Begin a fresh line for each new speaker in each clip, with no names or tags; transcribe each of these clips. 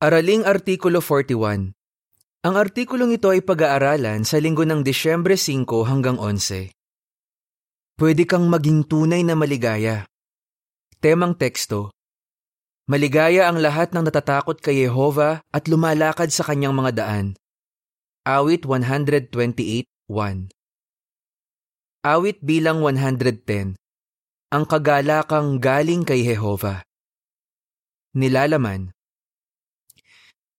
Araling Artikulo 41 Ang artikulong ito ay pag-aaralan sa linggo ng Disyembre 5 hanggang 11. Pwede kang maging tunay na maligaya. Temang teksto Maligaya ang lahat ng natatakot kay Yehova at lumalakad sa kanyang mga daan. Awit 128.1 Awit bilang 110 Ang kagalakang galing kay Jehova Nilalaman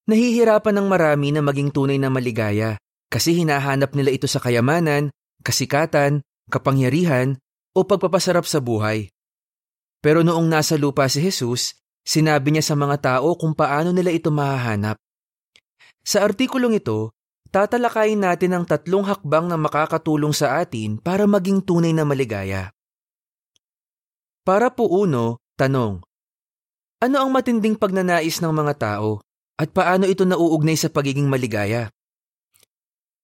Nahihirapan ng marami na maging tunay na maligaya kasi hinahanap nila ito sa kayamanan, kasikatan, kapangyarihan o pagpapasarap sa buhay. Pero noong nasa lupa si Jesus, sinabi niya sa mga tao kung paano nila ito mahahanap. Sa artikulong ito, tatalakayin natin ang tatlong hakbang na makakatulong sa atin para maging tunay na maligaya. Para po uno, tanong. Ano ang matinding pagnanais ng mga tao? At paano ito nauugnay sa pagiging maligaya?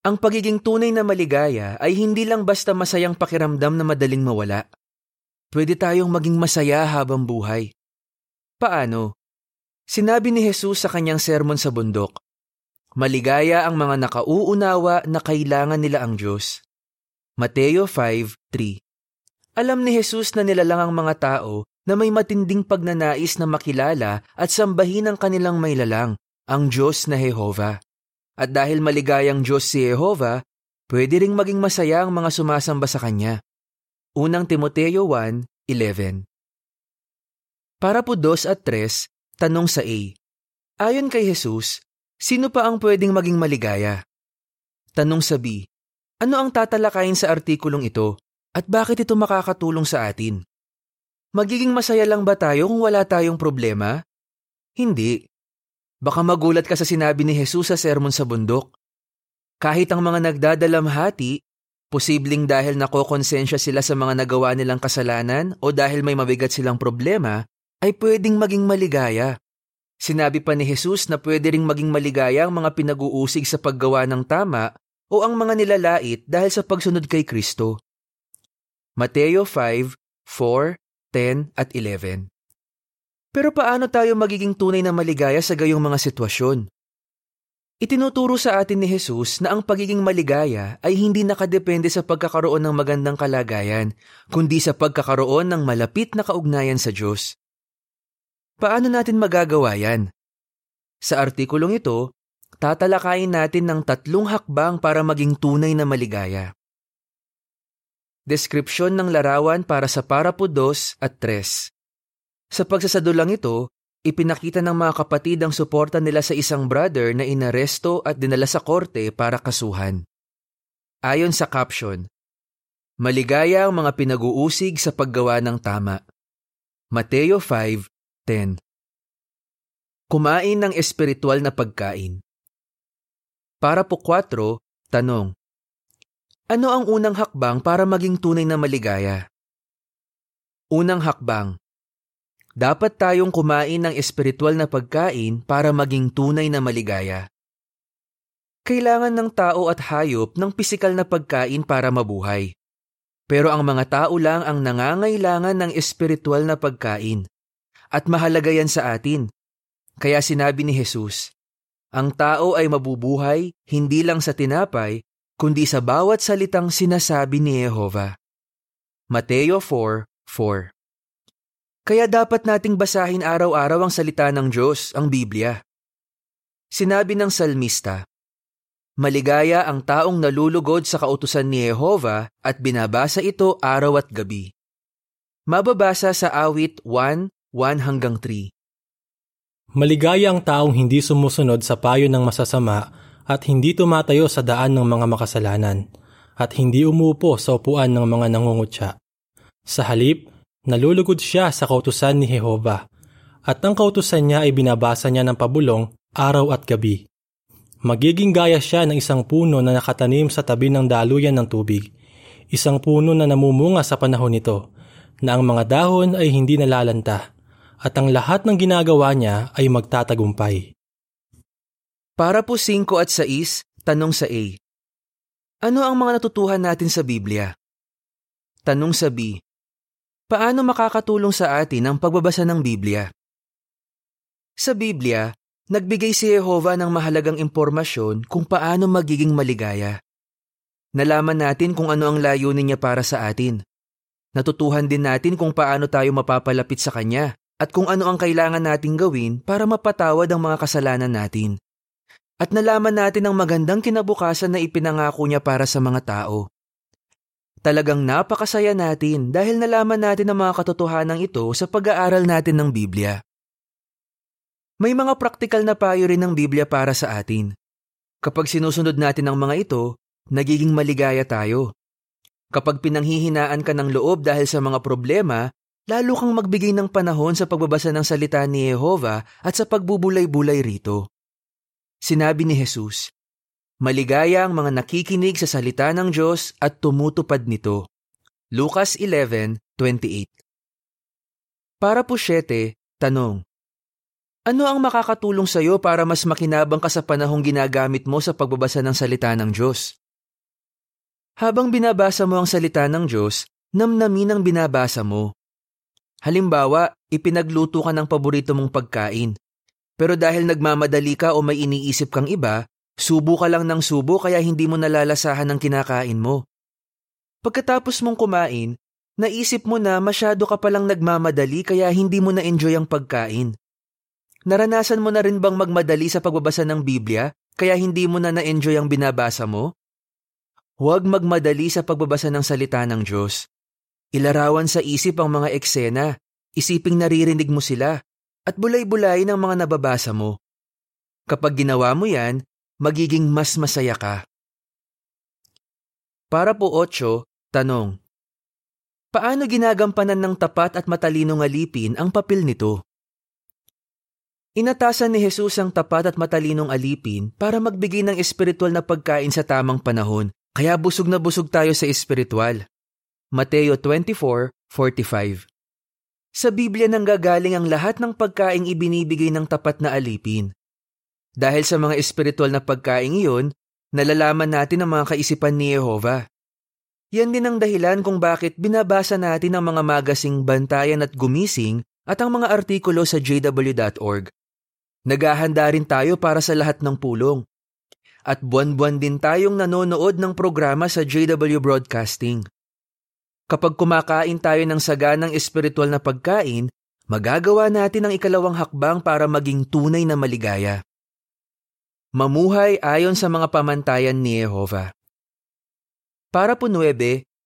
Ang pagiging tunay na maligaya ay hindi lang basta masayang pakiramdam na madaling mawala. Pwede tayong maging masaya habang buhay. Paano? Sinabi ni Jesus sa kanyang sermon sa bundok, Maligaya ang mga nakauunawa na kailangan nila ang Diyos. Mateo 5.3 Alam ni Jesus na nilalang ang mga tao na may matinding pagnanais na makilala at sambahin ang kanilang may lalang ang Diyos na Jehova. At dahil maligayang Diyos si Jehova, pwede ring maging masaya ang mga sumasamba sa Kanya. Unang Timoteo 1.11 Para po dos at tres, tanong sa A. Ayon kay Jesus, sino pa ang pwedeng maging maligaya? Tanong sa B. Ano ang tatalakayin sa artikulong ito at bakit ito makakatulong sa atin? Magiging masaya lang ba tayo kung wala tayong problema? Hindi. Baka magulat ka sa sinabi ni Jesus sa sermon sa bundok. Kahit ang mga nagdadalamhati, posibleng dahil nakokonsensya sila sa mga nagawa nilang kasalanan o dahil may mabigat silang problema, ay pwedeng maging maligaya. Sinabi pa ni Jesus na pwede ring maging maligaya ang mga pinag-uusig sa paggawa ng tama o ang mga nilalait dahil sa pagsunod kay Kristo. Mateo 5, 4, 10 at 11 pero paano tayo magiging tunay na maligaya sa gayong mga sitwasyon? Itinuturo sa atin ni Jesus na ang pagiging maligaya ay hindi nakadepende sa pagkakaroon ng magandang kalagayan, kundi sa pagkakaroon ng malapit na kaugnayan sa Diyos. Paano natin magagawa yan? Sa artikulong ito, tatalakayin natin ng tatlong hakbang para maging tunay na maligaya. Deskripsyon ng larawan para sa Parapo 2 at 3 sa pagsasadulang ito, ipinakita ng mga kapatid ang suporta nila sa isang brother na inaresto at dinala sa korte para kasuhan. Ayon sa caption, Maligaya ang mga pinag-uusig sa paggawa ng tama. Mateo 5:10. Kumain ng espiritual na pagkain. Para po 4, tanong. Ano ang unang hakbang para maging tunay na maligaya? Unang hakbang, dapat tayong kumain ng espiritual na pagkain para maging tunay na maligaya. Kailangan ng tao at hayop ng pisikal na pagkain para mabuhay. Pero ang mga tao lang ang nangangailangan ng espiritual na pagkain. At mahalaga yan sa atin. Kaya sinabi ni Jesus, ang tao ay mabubuhay hindi lang sa tinapay, kundi sa bawat salitang sinasabi ni Jehova. Mateo 4:4 kaya dapat nating basahin araw-araw ang salita ng Diyos, ang Biblia. Sinabi ng salmista, Maligaya ang taong nalulugod sa kautusan ni Jehova at binabasa ito araw at gabi. Mababasa sa awit 1, 1 hanggang 3.
Maligaya ang taong hindi sumusunod sa payo ng masasama at hindi tumatayo sa daan ng mga makasalanan at hindi umupo sa upuan ng mga nangungutya. Sa halip, Nalulugod siya sa kautusan ni Jehova, at ang kautusan niya ay binabasa niya ng pabulong araw at gabi. Magiging gaya siya ng isang puno na nakatanim sa tabi ng daluyan ng tubig, isang puno na namumunga sa panahon nito, na ang mga dahon ay hindi nalalanta, at ang lahat ng ginagawa niya ay magtatagumpay.
Para po 5 at 6, tanong sa A. Ano ang mga natutuhan natin sa Biblia? Tanong sa B. Paano makakatulong sa atin ang pagbabasa ng Biblia? Sa Biblia, Nagbigay si Jehova ng mahalagang impormasyon kung paano magiging maligaya. Nalaman natin kung ano ang layunin niya para sa atin. Natutuhan din natin kung paano tayo mapapalapit sa Kanya at kung ano ang kailangan nating gawin para mapatawad ang mga kasalanan natin. At nalaman natin ang magandang kinabukasan na ipinangako niya para sa mga tao. Talagang napakasaya natin dahil nalaman natin ang mga katotohanan ito sa pag-aaral natin ng Biblia. May mga praktikal na payo rin ng Biblia para sa atin. Kapag sinusunod natin ang mga ito, nagiging maligaya tayo. Kapag pinanghihinaan ka ng loob dahil sa mga problema, lalo kang magbigay ng panahon sa pagbabasa ng salita ni Jehova at sa pagbubulay-bulay rito. Sinabi ni Jesus, Maligaya ang mga nakikinig sa salita ng Diyos at tumutupad nito. Lucas 11:28. Para po siyete, tanong, ano ang makakatulong sa iyo para mas makinabang ka sa panahong ginagamit mo sa pagbabasa ng salita ng Diyos? Habang binabasa mo ang salita ng Diyos, namnamin ang binabasa mo. Halimbawa, ipinagluto ka ng paborito mong pagkain. Pero dahil nagmamadali ka o may iniisip kang iba, subo ka lang ng subo kaya hindi mo nalalasahan ang kinakain mo. Pagkatapos mong kumain, naisip mo na masyado ka palang nagmamadali kaya hindi mo na-enjoy ang pagkain. Naranasan mo na rin bang magmadali sa pagbabasa ng Biblia kaya hindi mo na na-enjoy ang binabasa mo? Huwag magmadali sa pagbabasa ng salita ng Diyos. Ilarawan sa isip ang mga eksena, isiping naririnig mo sila, at bulay-bulay ng mga nababasa mo. Kapag ginawa mo yan, magiging mas masaya ka. Para po 8, tanong. Paano ginagampanan ng tapat at matalinong alipin ang papel nito? Inatasan ni Jesus ang tapat at matalinong alipin para magbigay ng espiritual na pagkain sa tamang panahon, kaya busog na busog tayo sa espiritual. Mateo 24:45 Sa Biblia nang gagaling ang lahat ng pagkaing ibinibigay ng tapat na alipin. Dahil sa mga espiritual na pagkaing iyon, nalalaman natin ang mga kaisipan ni Jehova. Yan din ang dahilan kung bakit binabasa natin ang mga magasing Bantayan at Gumising at ang mga artikulo sa jw.org. Naghahanda rin tayo para sa lahat ng pulong. At buwan-buwan din tayong nanonood ng programa sa JW Broadcasting. Kapag kumakain tayo ng saganang espiritual na pagkain, magagawa natin ang ikalawang hakbang para maging tunay na maligaya. Mamuhay ayon sa mga pamantayan ni Jehova. Para po 9,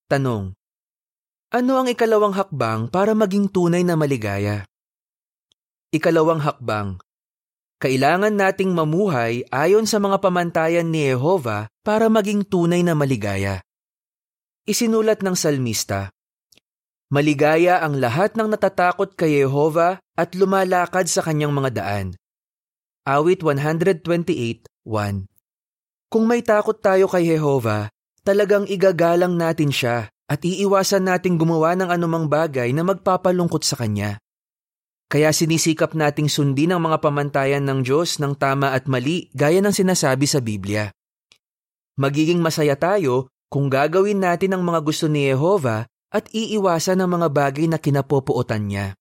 tanong. Ano ang ikalawang hakbang para maging tunay na maligaya? Ikalawang hakbang, kailangan nating mamuhay ayon sa mga pamantayan ni Jehova para maging tunay na maligaya. Isinulat ng salmista, Maligaya ang lahat ng natatakot kay Jehova at lumalakad sa kanyang mga daan. Awit 128.1 Kung may takot tayo kay Jehova, talagang igagalang natin siya at iiwasan nating gumawa ng anumang bagay na magpapalungkot sa Kanya. Kaya sinisikap nating sundin ang mga pamantayan ng Diyos ng tama at mali gaya ng sinasabi sa Biblia. Magiging masaya tayo kung gagawin natin ang mga gusto ni Jehova at iiwasan ang mga bagay na kinapopuotan niya.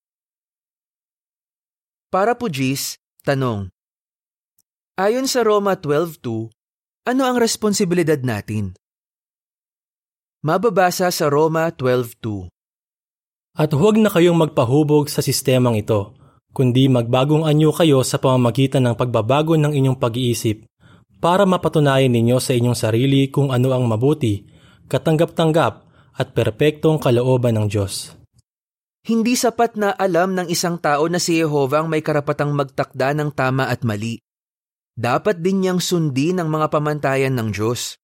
Para po Gis, tanong. Ayon sa Roma 12.2, ano ang responsibilidad natin? Mababasa sa Roma 12.2
at huwag na kayong magpahubog sa sistemang ito, kundi magbagong anyo kayo sa pamamagitan ng pagbabago ng inyong pag-iisip para mapatunayan ninyo sa inyong sarili kung ano ang mabuti, katanggap-tanggap at perpektong kalooban ng Diyos.
Hindi sapat na alam ng isang tao na si Jehovah ang may karapatang magtakda ng tama at mali. Dapat din niyang sundin ang mga pamantayan ng Diyos.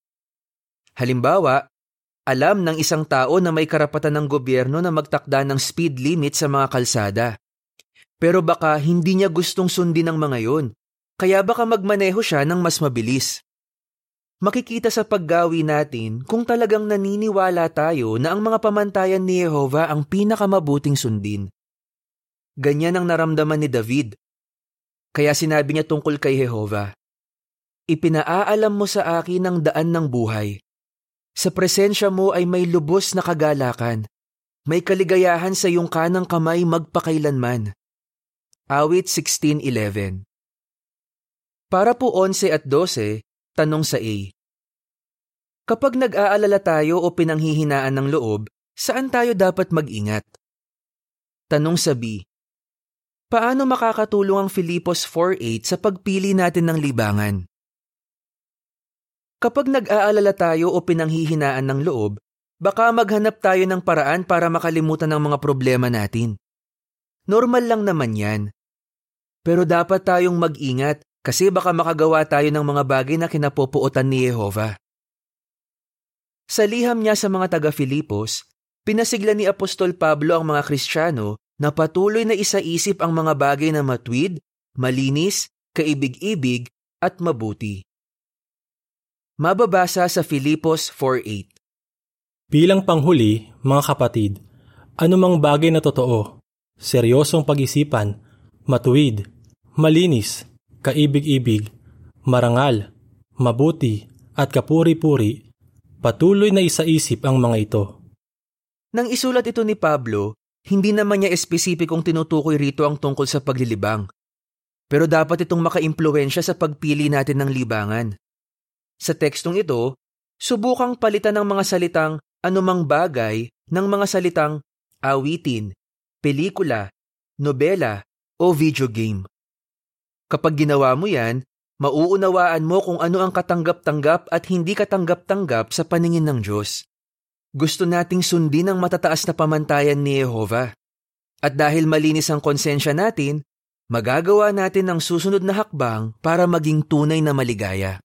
Halimbawa, alam ng isang tao na may karapatan ng gobyerno na magtakda ng speed limit sa mga kalsada. Pero baka hindi niya gustong sundin ang mga yon, kaya baka magmaneho siya ng mas mabilis. Makikita sa paggawi natin kung talagang naniniwala tayo na ang mga pamantayan ni Jehova ang pinakamabuting sundin. Ganyan ang naramdaman ni David. Kaya sinabi niya tungkol kay Jehova, Ipinaaalam mo sa akin ang daan ng buhay sa presensya mo ay may lubos na kagalakan. May kaligayahan sa iyong kanang kamay magpakailanman. Awit 16.11 Para po 11 at 12, tanong sa A. Kapag nag-aalala tayo o pinanghihinaan ng loob, saan tayo dapat mag-ingat? Tanong sa B. Paano makakatulong ang Filipos 4.8 sa pagpili natin ng libangan? Kapag nag-aalala tayo o pinanghihinaan ng loob, baka maghanap tayo ng paraan para makalimutan ang mga problema natin. Normal lang naman yan. Pero dapat tayong mag-ingat kasi baka makagawa tayo ng mga bagay na kinapopuotan ni Jehova. Sa liham niya sa mga taga-Filipos, pinasigla ni Apostol Pablo ang mga Kristiyano na patuloy na isaisip ang mga bagay na matwid, malinis, kaibig-ibig at mabuti. Mababasa sa Filipos 4.8
Bilang panghuli, mga kapatid, anumang bagay na totoo, seryosong pag-isipan, matuwid, malinis, kaibig-ibig, marangal, mabuti, at kapuri-puri, patuloy na isaisip ang mga ito.
Nang isulat ito ni Pablo, hindi naman niya espesipikong tinutukoy rito ang tungkol sa paglilibang. Pero dapat itong makaimpluensya sa pagpili natin ng libangan. Sa tekstong ito, subukang palitan ng mga salitang anumang bagay ng mga salitang awitin, pelikula, nobela o video game. Kapag ginawa mo yan, mauunawaan mo kung ano ang katanggap-tanggap at hindi katanggap-tanggap sa paningin ng Diyos. Gusto nating sundin ang matataas na pamantayan ni Jehova. At dahil malinis ang konsensya natin, magagawa natin ang susunod na hakbang para maging tunay na maligaya.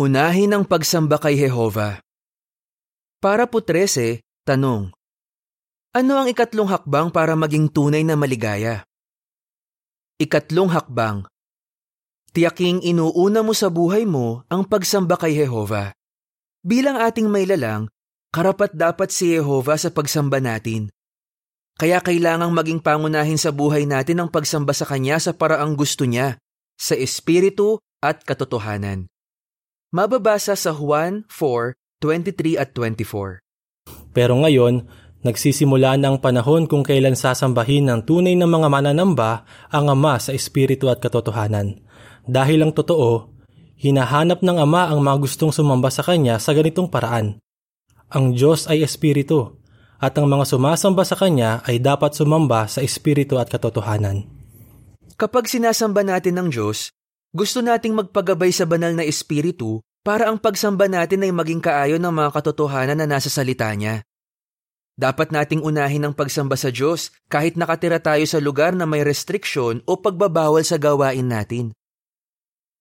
Unahin ang pagsamba kay Jehova. Para po 13, tanong. Ano ang ikatlong hakbang para maging tunay na maligaya? Ikatlong hakbang, Tiyaking inuuna mo sa buhay mo ang pagsamba kay Jehova. Bilang ating may lalang, karapat dapat si Jehova sa pagsamba natin. Kaya kailangang maging pangunahin sa buhay natin ang pagsamba sa Kanya sa paraang gusto niya, sa Espiritu at katotohanan. Mababasa sa Juan 4:23 at 24.
Pero ngayon, nagsisimula na ang panahon kung kailan sasambahin ng tunay na mga mananamba ang Ama sa Espiritu at katotohanan dahil ang totoo, hinahanap ng Ama ang mga gustong sumamba sa Kanya sa ganitong paraan. Ang Diyos ay Espiritu, at ang mga sumasamba sa Kanya ay dapat sumamba sa Espiritu at katotohanan.
Kapag sinasamba natin ng Diyos, gusto nating magpagabay sa banal na Espiritu para ang pagsamba natin ay maging kaayon ng mga katotohanan na nasa salita niya. Dapat nating unahin ang pagsamba sa Diyos kahit nakatira tayo sa lugar na may restriksyon o pagbabawal sa gawain natin.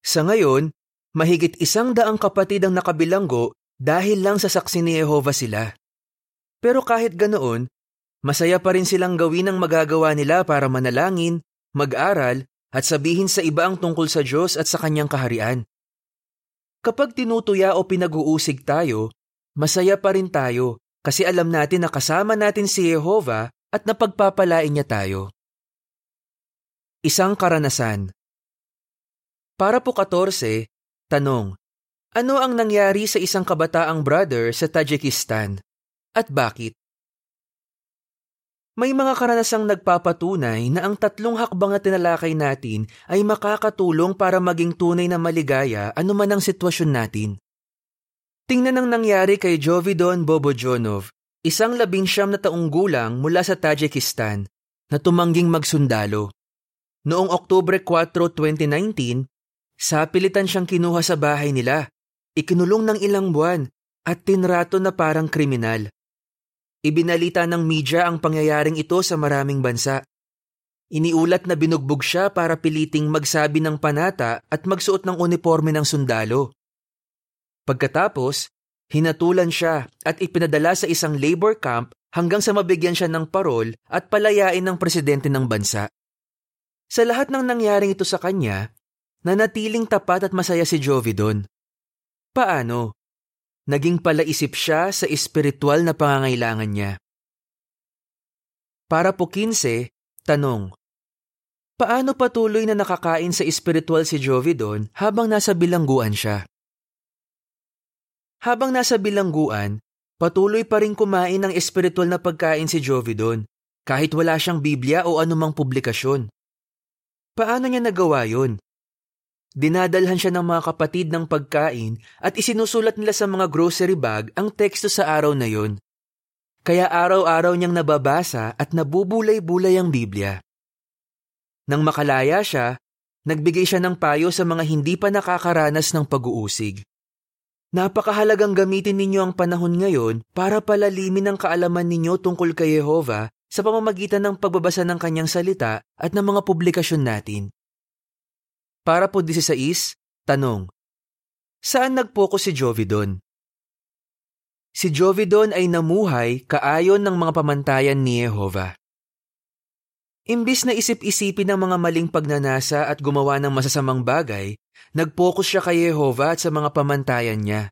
Sa ngayon, mahigit isang daang kapatid ang nakabilanggo dahil lang sa saksi ni Jehova sila. Pero kahit ganoon, masaya pa rin silang gawin ang magagawa nila para manalangin, mag-aral, at sabihin sa iba ang tungkol sa Diyos at sa kanyang kaharian. Kapag tinutuya o pinag-uusig tayo, masaya pa rin tayo kasi alam natin na kasama natin si Jehova at napagpapalain niya tayo. Isang karanasan para po 14, tanong, ano ang nangyari sa isang kabataang brother sa Tajikistan at bakit? May mga karanasang nagpapatunay na ang tatlong hakbang na tinalakay natin ay makakatulong para maging tunay na maligaya anuman ang sitwasyon natin. Tingnan ang nangyari kay Jovidon Bobojonov, isang labing siyam na taong gulang mula sa Tajikistan na tumangging magsundalo. Noong Oktubre 4, 2019, sa pilitan siyang kinuha sa bahay nila, ikinulong ng ilang buwan at tinrato na parang kriminal. Ibinalita ng media ang pangyayaring ito sa maraming bansa. Iniulat na binugbog siya para piliting magsabi ng panata at magsuot ng uniforme ng sundalo. Pagkatapos, hinatulan siya at ipinadala sa isang labor camp hanggang sa mabigyan siya ng parol at palayain ng presidente ng bansa. Sa lahat ng nangyaring ito sa kanya, Nanatiling tapat at masaya si Jovi doon. Paano? Naging palaisip siya sa espiritual na pangangailangan niya. Para po 15, tanong. Paano patuloy na nakakain sa espiritual si Jovi doon habang nasa bilangguan siya? Habang nasa bilangguan, patuloy pa rin kumain ng espiritual na pagkain si Jovi doon, kahit wala siyang Biblia o anumang publikasyon. Paano niya nagawa yon? Dinadalhan siya ng mga kapatid ng pagkain at isinusulat nila sa mga grocery bag ang teksto sa araw na yon. Kaya araw-araw niyang nababasa at nabubulay-bulay ang Biblia. Nang makalaya siya, nagbigay siya ng payo sa mga hindi pa nakakaranas ng pag-uusig. Napakahalagang gamitin ninyo ang panahon ngayon para palalimin ang kaalaman ninyo tungkol kay Jehova sa pamamagitan ng pagbabasa ng kanyang salita at ng mga publikasyon natin. Para po 16, tanong. Saan nagpokus si Jovidon? Si Jovidon ay namuhay kaayon ng mga pamantayan ni Jehova. Imbis na isip-isipin ng mga maling pagnanasa at gumawa ng masasamang bagay, nag-focus siya kay Jehova at sa mga pamantayan niya.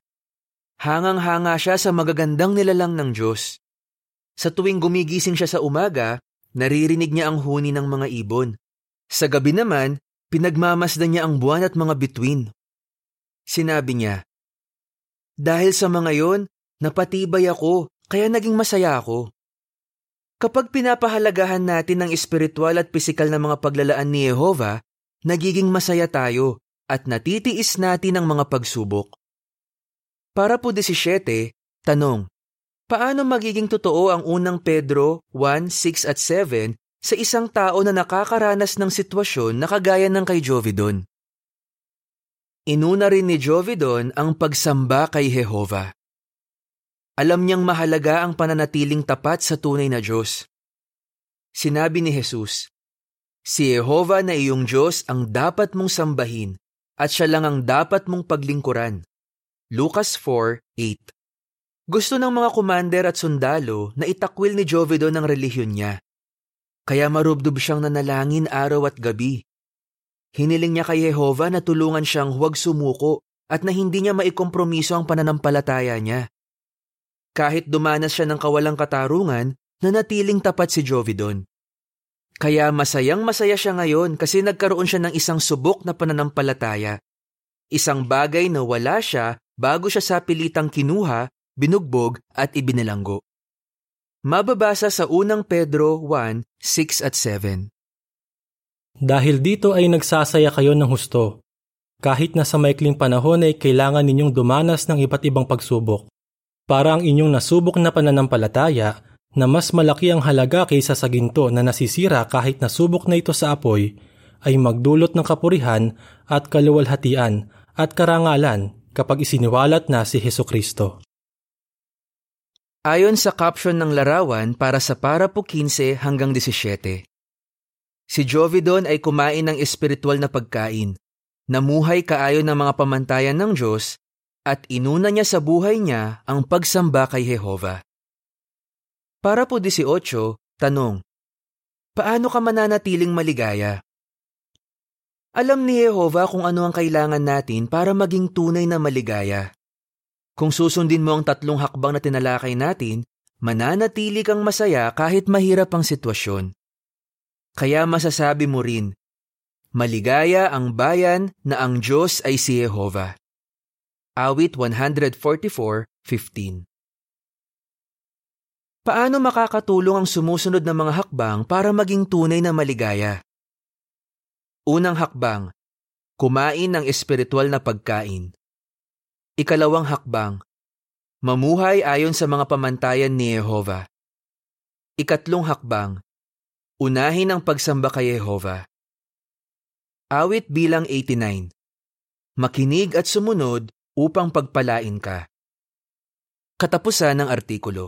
Hangang-hanga siya sa magagandang nilalang ng Diyos. Sa tuwing gumigising siya sa umaga, naririnig niya ang huni ng mga ibon. Sa gabi naman, pinagmamasdan niya ang buwan at mga bituin. Sinabi niya, Dahil sa mga yon, napatibay ako, kaya naging masaya ako. Kapag pinapahalagahan natin ang espiritual at pisikal na mga paglalaan ni Jehova, nagiging masaya tayo at natitiis natin ang mga pagsubok. Para po 17, tanong, paano magiging totoo ang unang Pedro 1, 6 at 7 sa isang tao na nakakaranas ng sitwasyon na kagaya ng kay Jovidon? Inuna rin ni Jovidon ang pagsamba kay Jehova. Alam niyang mahalaga ang pananatiling tapat sa tunay na Diyos. Sinabi ni Jesus, Si Jehova na iyong Diyos ang dapat mong sambahin at siya lang ang dapat mong paglingkuran. Lucas 4:8. Gusto ng mga kumander at sundalo na itakwil ni Jovedon ang relihiyon niya. Kaya marubdob siyang nanalangin araw at gabi. Hiniling niya kay Jehova na tulungan siyang huwag sumuko at na hindi niya maikompromiso ang pananampalataya niya. Kahit dumanas siya ng kawalang katarungan, nanatiling tapat si Jovidon. Kaya masayang masaya siya ngayon kasi nagkaroon siya ng isang subok na pananampalataya. Isang bagay na wala siya bago siya sa pilitang kinuha, binugbog at ibinalanggo. Mababasa sa unang Pedro 1, 6 at 7.
Dahil dito ay nagsasaya kayo ng husto. Kahit na sa maikling panahon ay kailangan ninyong dumanas ng iba't ibang pagsubok para ang inyong nasubok na pananampalataya na mas malaki ang halaga kaysa sa ginto na nasisira kahit nasubok na ito sa apoy, ay magdulot ng kapurihan at kaluwalhatian at karangalan kapag isiniwalat na si Heso Kristo.
Ayon sa caption ng larawan para sa para po 15 hanggang 17. Si Jovidon ay kumain ng espiritual na pagkain, namuhay kaayon ng mga pamantayan ng Diyos at inuna niya sa buhay niya ang pagsamba kay Jehova. Para po 18, tanong, paano ka mananatiling maligaya? Alam ni Jehova kung ano ang kailangan natin para maging tunay na maligaya. Kung susundin mo ang tatlong hakbang na tinalakay natin, mananatili kang masaya kahit mahirap ang sitwasyon. Kaya masasabi mo rin, maligaya ang bayan na ang Diyos ay si Jehova. Awit 144.15 Paano makakatulong ang sumusunod na mga hakbang para maging tunay na maligaya? Unang hakbang, kumain ng espiritual na pagkain. Ikalawang hakbang, mamuhay ayon sa mga pamantayan ni Jehova. Ikatlong hakbang, unahin ang pagsamba kay Jehova. Awit bilang 89. Makinig at sumunod upang pagpalain ka. Katapusan ng artikulo.